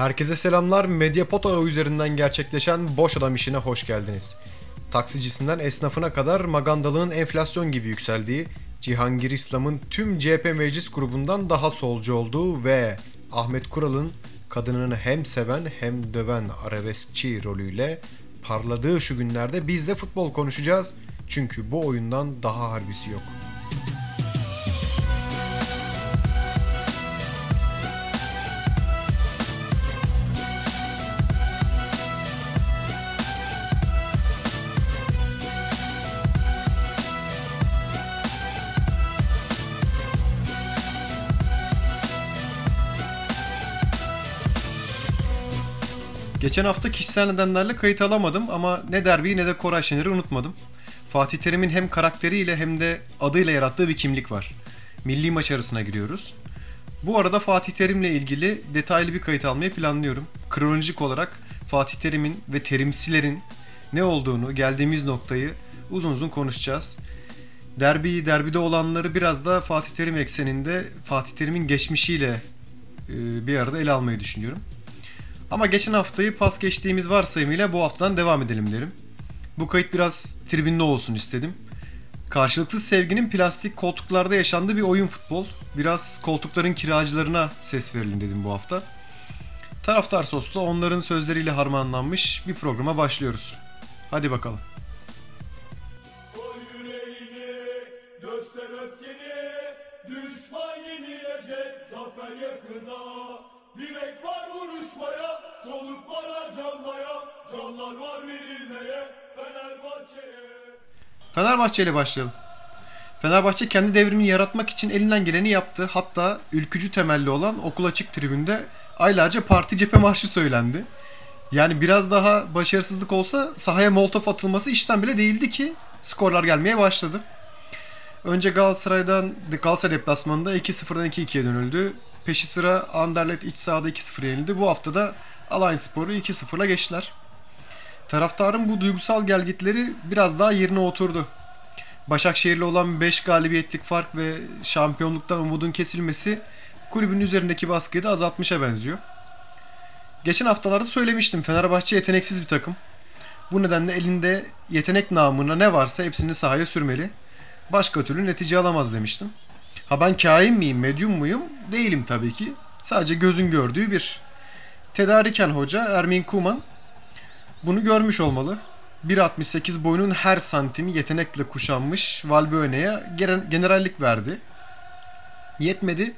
Herkese selamlar. Mediapod ağı üzerinden gerçekleşen Boş Adam işine hoş geldiniz. Taksicisinden esnafına kadar magandalığın enflasyon gibi yükseldiği, Cihangir İslam'ın tüm CHP meclis grubundan daha solcu olduğu ve Ahmet Kural'ın kadınını hem seven hem döven arabeskçi rolüyle parladığı şu günlerde biz de futbol konuşacağız. Çünkü bu oyundan daha harbisi yok. Geçen hafta kişisel nedenlerle kayıt alamadım ama ne derbiyi ne de Koray Şener'i unutmadım. Fatih Terim'in hem karakteriyle hem de adıyla yarattığı bir kimlik var. Milli maç arasına giriyoruz. Bu arada Fatih Terim'le ilgili detaylı bir kayıt almayı planlıyorum. Kronolojik olarak Fatih Terim'in ve terimsilerin ne olduğunu, geldiğimiz noktayı uzun uzun konuşacağız. Derbiyi, derbide olanları biraz da Fatih Terim ekseninde Fatih Terim'in geçmişiyle e, bir arada ele almayı düşünüyorum. Ama geçen haftayı pas geçtiğimiz varsayımıyla bu haftadan devam edelim derim. Bu kayıt biraz tribünlü olsun istedim. Karşılıksız sevginin plastik koltuklarda yaşandığı bir oyun futbol. Biraz koltukların kiracılarına ses verelim dedim bu hafta. Taraftar soslu onların sözleriyle harmanlanmış bir programa başlıyoruz. Hadi bakalım. Harcanmaya, canlar var verilmeye, Fenerbahçe'ye. Fenerbahçe ile başlayalım. Fenerbahçe kendi devrimini yaratmak için elinden geleni yaptı. Hatta ülkücü temelli olan okul açık tribünde aylarca parti cephe marşı söylendi. Yani biraz daha başarısızlık olsa sahaya molotof atılması işten bile değildi ki skorlar gelmeye başladı. Önce Galatasaray'dan Galatasaray deplasmanında 2-0'dan 2-2'ye dönüldü. Peşi sıra Anderlet iç sahada 2-0 yenildi. Bu hafta da Alanyaspor'u 2-0'la geçtiler. Taraftarın bu duygusal gelgitleri biraz daha yerine oturdu. Başakşehir'le olan 5 galibiyetlik fark ve şampiyonluktan umudun kesilmesi kulübün üzerindeki baskıyı da azaltmışa benziyor. Geçen haftalarda söylemiştim Fenerbahçe yeteneksiz bir takım. Bu nedenle elinde yetenek namına ne varsa hepsini sahaya sürmeli. Başka türlü netice alamaz demiştim. Ha ben kain miyim, medyum muyum? Değilim tabii ki. Sadece gözün gördüğü bir. Tedariken hoca Ermin Kuman bunu görmüş olmalı. 1.68 boyunun her santimi yetenekle kuşanmış Valbuena'ya generallik verdi. Yetmedi.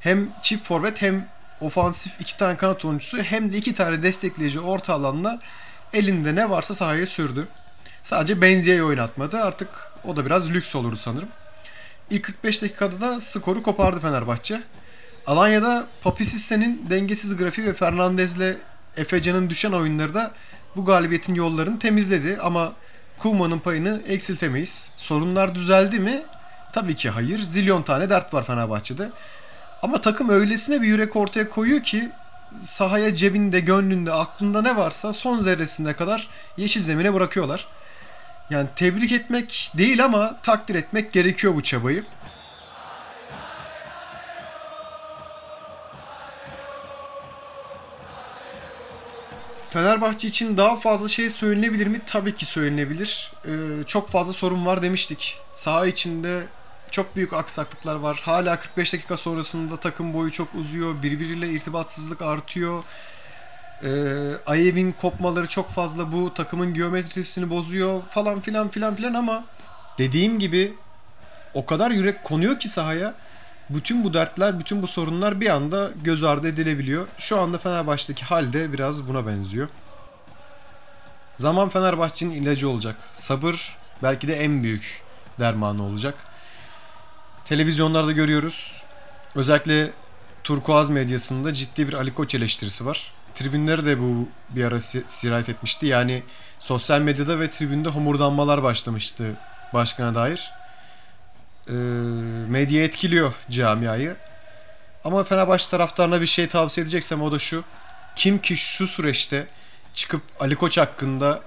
Hem çift forvet hem ofansif iki tane kanat oyuncusu hem de iki tane destekleyici orta alanla elinde ne varsa sahaya sürdü. Sadece Benzia'yı oynatmadı. Artık o da biraz lüks olurdu sanırım. İlk 45 dakikada da skoru kopardı Fenerbahçe. Alanya'da Papisisse'nin dengesiz grafiği ve Fernandez'le Efecan'ın düşen oyunları da bu galibiyetin yollarını temizledi ama Kuma'nın payını eksiltemeyiz. Sorunlar düzeldi mi? Tabii ki hayır. Zilyon tane dert var Fenerbahçe'de. Ama takım öylesine bir yürek ortaya koyuyor ki sahaya cebinde, gönlünde, aklında ne varsa son zerresine kadar yeşil zemine bırakıyorlar. Yani tebrik etmek değil ama takdir etmek gerekiyor bu çabayı. Fenerbahçe için daha fazla şey söylenebilir mi? Tabii ki söylenebilir. Ee, çok fazla sorun var demiştik. Saha içinde çok büyük aksaklıklar var. Hala 45 dakika sonrasında takım boyu çok uzuyor. Birbiriyle irtibatsızlık artıyor. Ee, Ayev'in kopmaları çok fazla bu takımın geometrisini bozuyor falan filan filan filan ama dediğim gibi o kadar yürek konuyor ki sahaya bütün bu dertler, bütün bu sorunlar bir anda göz ardı edilebiliyor. Şu anda Fenerbahçe'deki hal de biraz buna benziyor. Zaman Fenerbahçe'nin ilacı olacak. Sabır belki de en büyük dermanı olacak. Televizyonlarda görüyoruz. Özellikle Turkuaz medyasında ciddi bir Ali Koç eleştirisi var. Tribünleri de bu bir ara sirayet etmişti. Yani sosyal medyada ve tribünde homurdanmalar başlamıştı başkana dair e, medya etkiliyor camiayı. Ama Fenerbahçe taraftarına bir şey tavsiye edeceksem o da şu. Kim ki şu süreçte çıkıp Ali Koç hakkında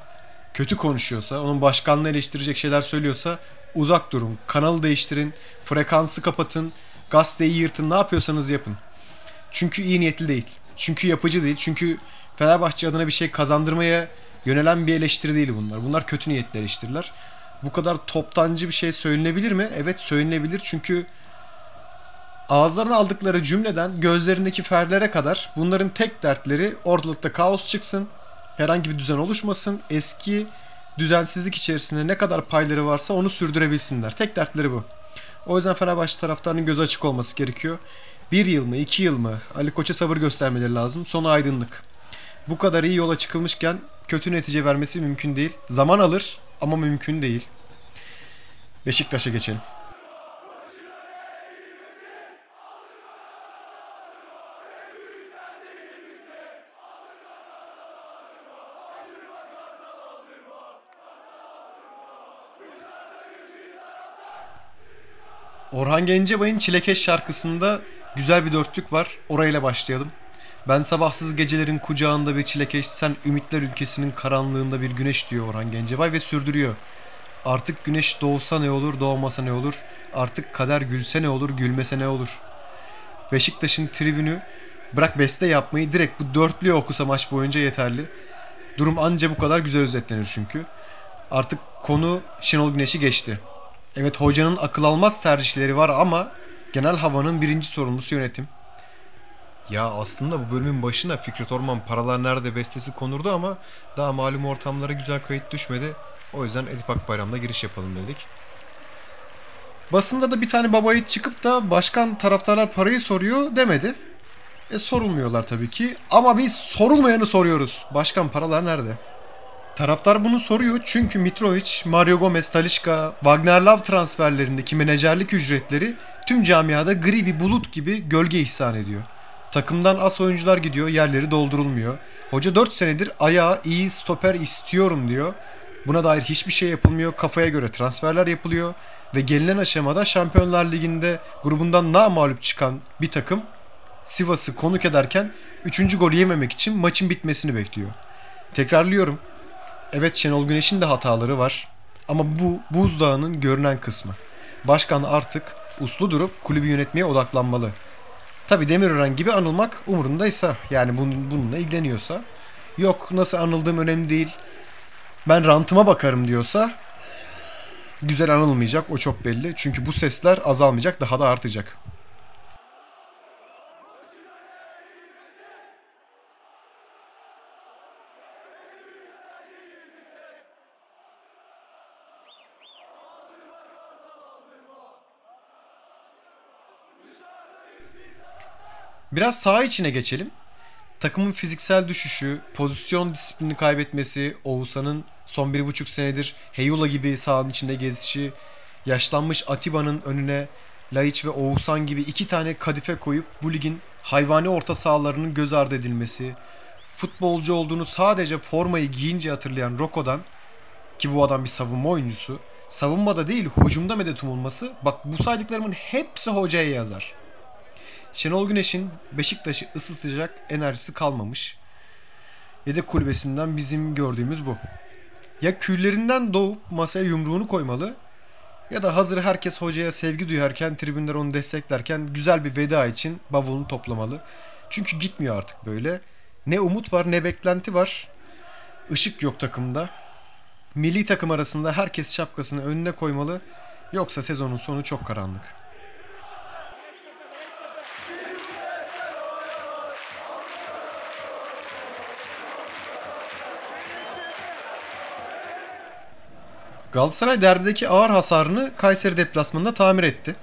kötü konuşuyorsa, onun başkanlığı eleştirecek şeyler söylüyorsa uzak durun. Kanalı değiştirin, frekansı kapatın, gazeteyi yırtın, ne yapıyorsanız yapın. Çünkü iyi niyetli değil. Çünkü yapıcı değil. Çünkü Fenerbahçe adına bir şey kazandırmaya yönelen bir eleştiri değil bunlar. Bunlar kötü niyetli eleştiriler. Bu kadar toptancı bir şey söylenebilir mi? Evet söylenebilir çünkü ağızlarına aldıkları cümleden gözlerindeki ferlere kadar bunların tek dertleri ortalıkta kaos çıksın, herhangi bir düzen oluşmasın, eski düzensizlik içerisinde ne kadar payları varsa onu sürdürebilsinler. Tek dertleri bu. O yüzden Fenerbahçe taraftarının gözü açık olması gerekiyor. Bir yıl mı, iki yıl mı Ali Koç'a sabır göstermeleri lazım. Sonu aydınlık. Bu kadar iyi yola çıkılmışken kötü netice vermesi mümkün değil. Zaman alır ama mümkün değil. Beşiktaş'a geçelim. Orhan Gencebay'ın Çilekeş şarkısında güzel bir dörtlük var. Orayla başlayalım. Ben sabahsız gecelerin kucağında bir çilekeş, sen ümitler ülkesinin karanlığında bir güneş diyor Orhan Gencebay ve sürdürüyor. Artık güneş doğsa ne olur, doğmasa ne olur? Artık kader gülse ne olur, gülmese ne olur? Beşiktaş'ın tribünü bırak beste yapmayı direkt bu dörtlüğü okusa maç boyunca yeterli. Durum anca bu kadar güzel özetlenir çünkü. Artık konu Şenol Güneş'i geçti. Evet hocanın akıl almaz tercihleri var ama genel havanın birinci sorumlusu yönetim. Ya aslında bu bölümün başına Fikret Orman paralar nerede bestesi konurdu ama daha malum ortamlara güzel kayıt düşmedi. O yüzden Edip Akbayram'da giriş yapalım dedik. Basında da bir tane baba yiğit çıkıp da başkan taraftarlar parayı soruyor demedi. E sorulmuyorlar tabii ki ama biz sorulmayanı soruyoruz. Başkan paralar nerede? Taraftar bunu soruyor çünkü Mitrovic, Mario Gomez, Talişka, Wagner Love transferlerindeki menajerlik ücretleri tüm camiada gri bir bulut gibi gölge ihsan ediyor. Takımdan as oyuncular gidiyor, yerleri doldurulmuyor. Hoca 4 senedir ayağı iyi stoper istiyorum diyor. Buna dair hiçbir şey yapılmıyor. Kafaya göre transferler yapılıyor. Ve gelinen aşamada Şampiyonlar Ligi'nde grubundan mağlup çıkan bir takım Sivas'ı konuk ederken 3. golü yememek için maçın bitmesini bekliyor. Tekrarlıyorum. Evet Şenol Güneş'in de hataları var. Ama bu buzdağının görünen kısmı. Başkan artık uslu durup kulübü yönetmeye odaklanmalı. Tabi Demirören gibi anılmak umurundaysa yani bunun, bununla ilgileniyorsa yok nasıl anıldığım önemli değil ben rantıma bakarım diyorsa güzel anılmayacak o çok belli. Çünkü bu sesler azalmayacak daha da artacak. Biraz saha içine geçelim. Takımın fiziksel düşüşü, pozisyon disiplini kaybetmesi, Oğuzhan'ın son bir buçuk senedir Heyula gibi sahanın içinde gezişi, yaşlanmış Atiba'nın önüne Laiç ve Oğuzhan gibi iki tane kadife koyup bu ligin hayvani orta sahalarının göz ardı edilmesi, futbolcu olduğunu sadece formayı giyince hatırlayan Roko'dan ki bu adam bir savunma oyuncusu, savunmada değil hücumda medet umulması bak bu saydıklarımın hepsi hocaya yazar. Şenol Güneş'in Beşiktaş'ı ısıtacak enerjisi kalmamış. Yedek kulübesinden bizim gördüğümüz bu. Ya küllerinden doğup masaya yumruğunu koymalı ya da hazır herkes hocaya sevgi duyarken tribünler onu desteklerken güzel bir veda için bavulunu toplamalı. Çünkü gitmiyor artık böyle. Ne umut var ne beklenti var. Işık yok takımda. Milli takım arasında herkes şapkasını önüne koymalı. Yoksa sezonun sonu çok karanlık. Galatasaray derbideki ağır hasarını Kayseri deplasmanında tamir etti.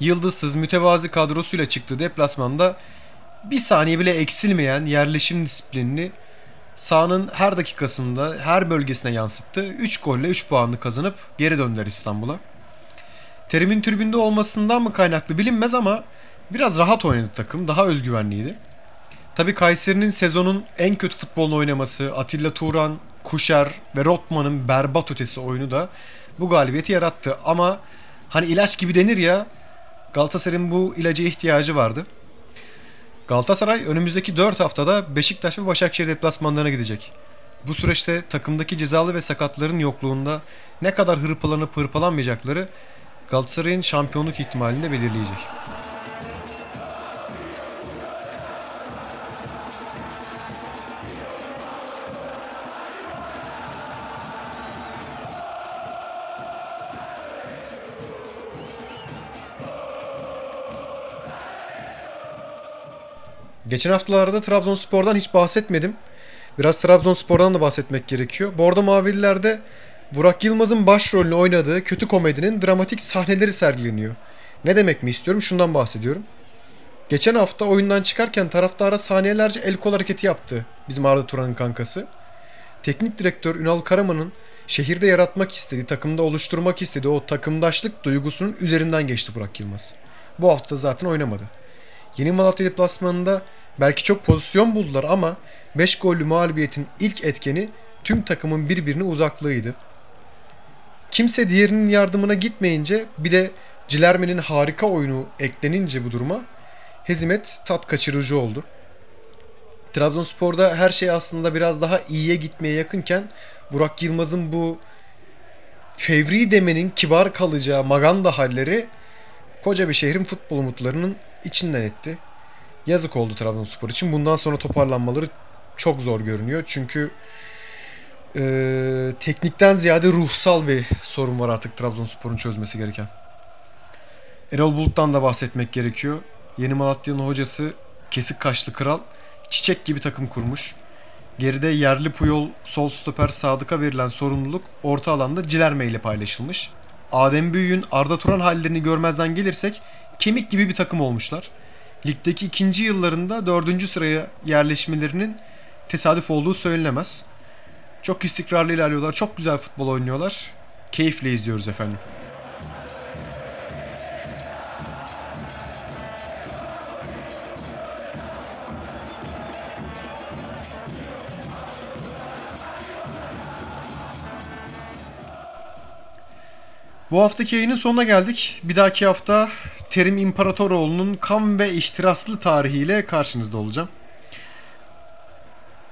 Yıldızsız mütevazi kadrosuyla çıktığı deplasmanda bir saniye bile eksilmeyen yerleşim disiplinini sahanın her dakikasında her bölgesine yansıttı. 3 golle 3 puanlı kazanıp geri döndüler İstanbul'a. Terim'in tribünde olmasından mı kaynaklı bilinmez ama biraz rahat oynadı takım. Daha özgüvenliydi. Tabi Kayseri'nin sezonun en kötü futbolunu oynaması, Atilla Turan, Kuşer ve Rotman'ın berbat ötesi oyunu da bu galibiyeti yarattı. Ama hani ilaç gibi denir ya Galatasaray'ın bu ilaca ihtiyacı vardı. Galatasaray önümüzdeki 4 haftada Beşiktaş ve Başakşehir deplasmanlarına gidecek. Bu süreçte takımdaki cezalı ve sakatların yokluğunda ne kadar hırpalanıp hırpalanmayacakları Galatasaray'ın şampiyonluk ihtimalini de belirleyecek. Geçen haftalarda Trabzonspor'dan hiç bahsetmedim. Biraz Trabzonspor'dan da bahsetmek gerekiyor. Bordo Mavililer'de Burak Yılmaz'ın başrolünü oynadığı kötü komedinin dramatik sahneleri sergileniyor. Ne demek mi istiyorum? Şundan bahsediyorum. Geçen hafta oyundan çıkarken taraftara saniyelerce el kol hareketi yaptı bizim Arda Turan'ın kankası. Teknik direktör Ünal Karaman'ın şehirde yaratmak istediği, takımda oluşturmak istediği o takımdaşlık duygusunun üzerinden geçti Burak Yılmaz. Bu hafta zaten oynamadı. Yeni Malatya deplasmanında belki çok pozisyon buldular ama 5 gollü mağlubiyetin ilk etkeni tüm takımın birbirine uzaklığıydı. Kimse diğerinin yardımına gitmeyince bir de Cilerme'nin harika oyunu eklenince bu duruma hezimet tat kaçırıcı oldu. Trabzonspor'da her şey aslında biraz daha iyiye gitmeye yakınken Burak Yılmaz'ın bu fevri demenin kibar kalacağı maganda halleri koca bir şehrin futbol umutlarının içinden etti. Yazık oldu Trabzonspor için. Bundan sonra toparlanmaları çok zor görünüyor. Çünkü e, teknikten ziyade ruhsal bir sorun var artık Trabzonspor'un çözmesi gereken. Erol Bulut'tan da bahsetmek gerekiyor. Yeni Malatya'nın hocası kesik kaşlı kral çiçek gibi takım kurmuş. Geride yerli Puyol, sol stoper Sadık'a verilen sorumluluk orta alanda Cilerme ile paylaşılmış. Adem Büyük'ün Arda Turan hallerini görmezden gelirsek kemik gibi bir takım olmuşlar. Ligdeki ikinci yıllarında dördüncü sıraya yerleşmelerinin tesadüf olduğu söylenemez. Çok istikrarlı ilerliyorlar. Çok güzel futbol oynuyorlar. Keyifle izliyoruz efendim. Bu haftaki yayının sonuna geldik. Bir dahaki hafta Terim İmparatoroğlu'nun kan ve ihtiraslı tarihiyle karşınızda olacağım.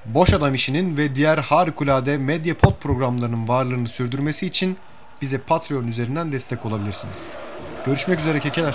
Boş Adam işinin ve diğer harikulade medya pod programlarının varlığını sürdürmesi için bize Patreon üzerinden destek olabilirsiniz. Görüşmek üzere kekeler.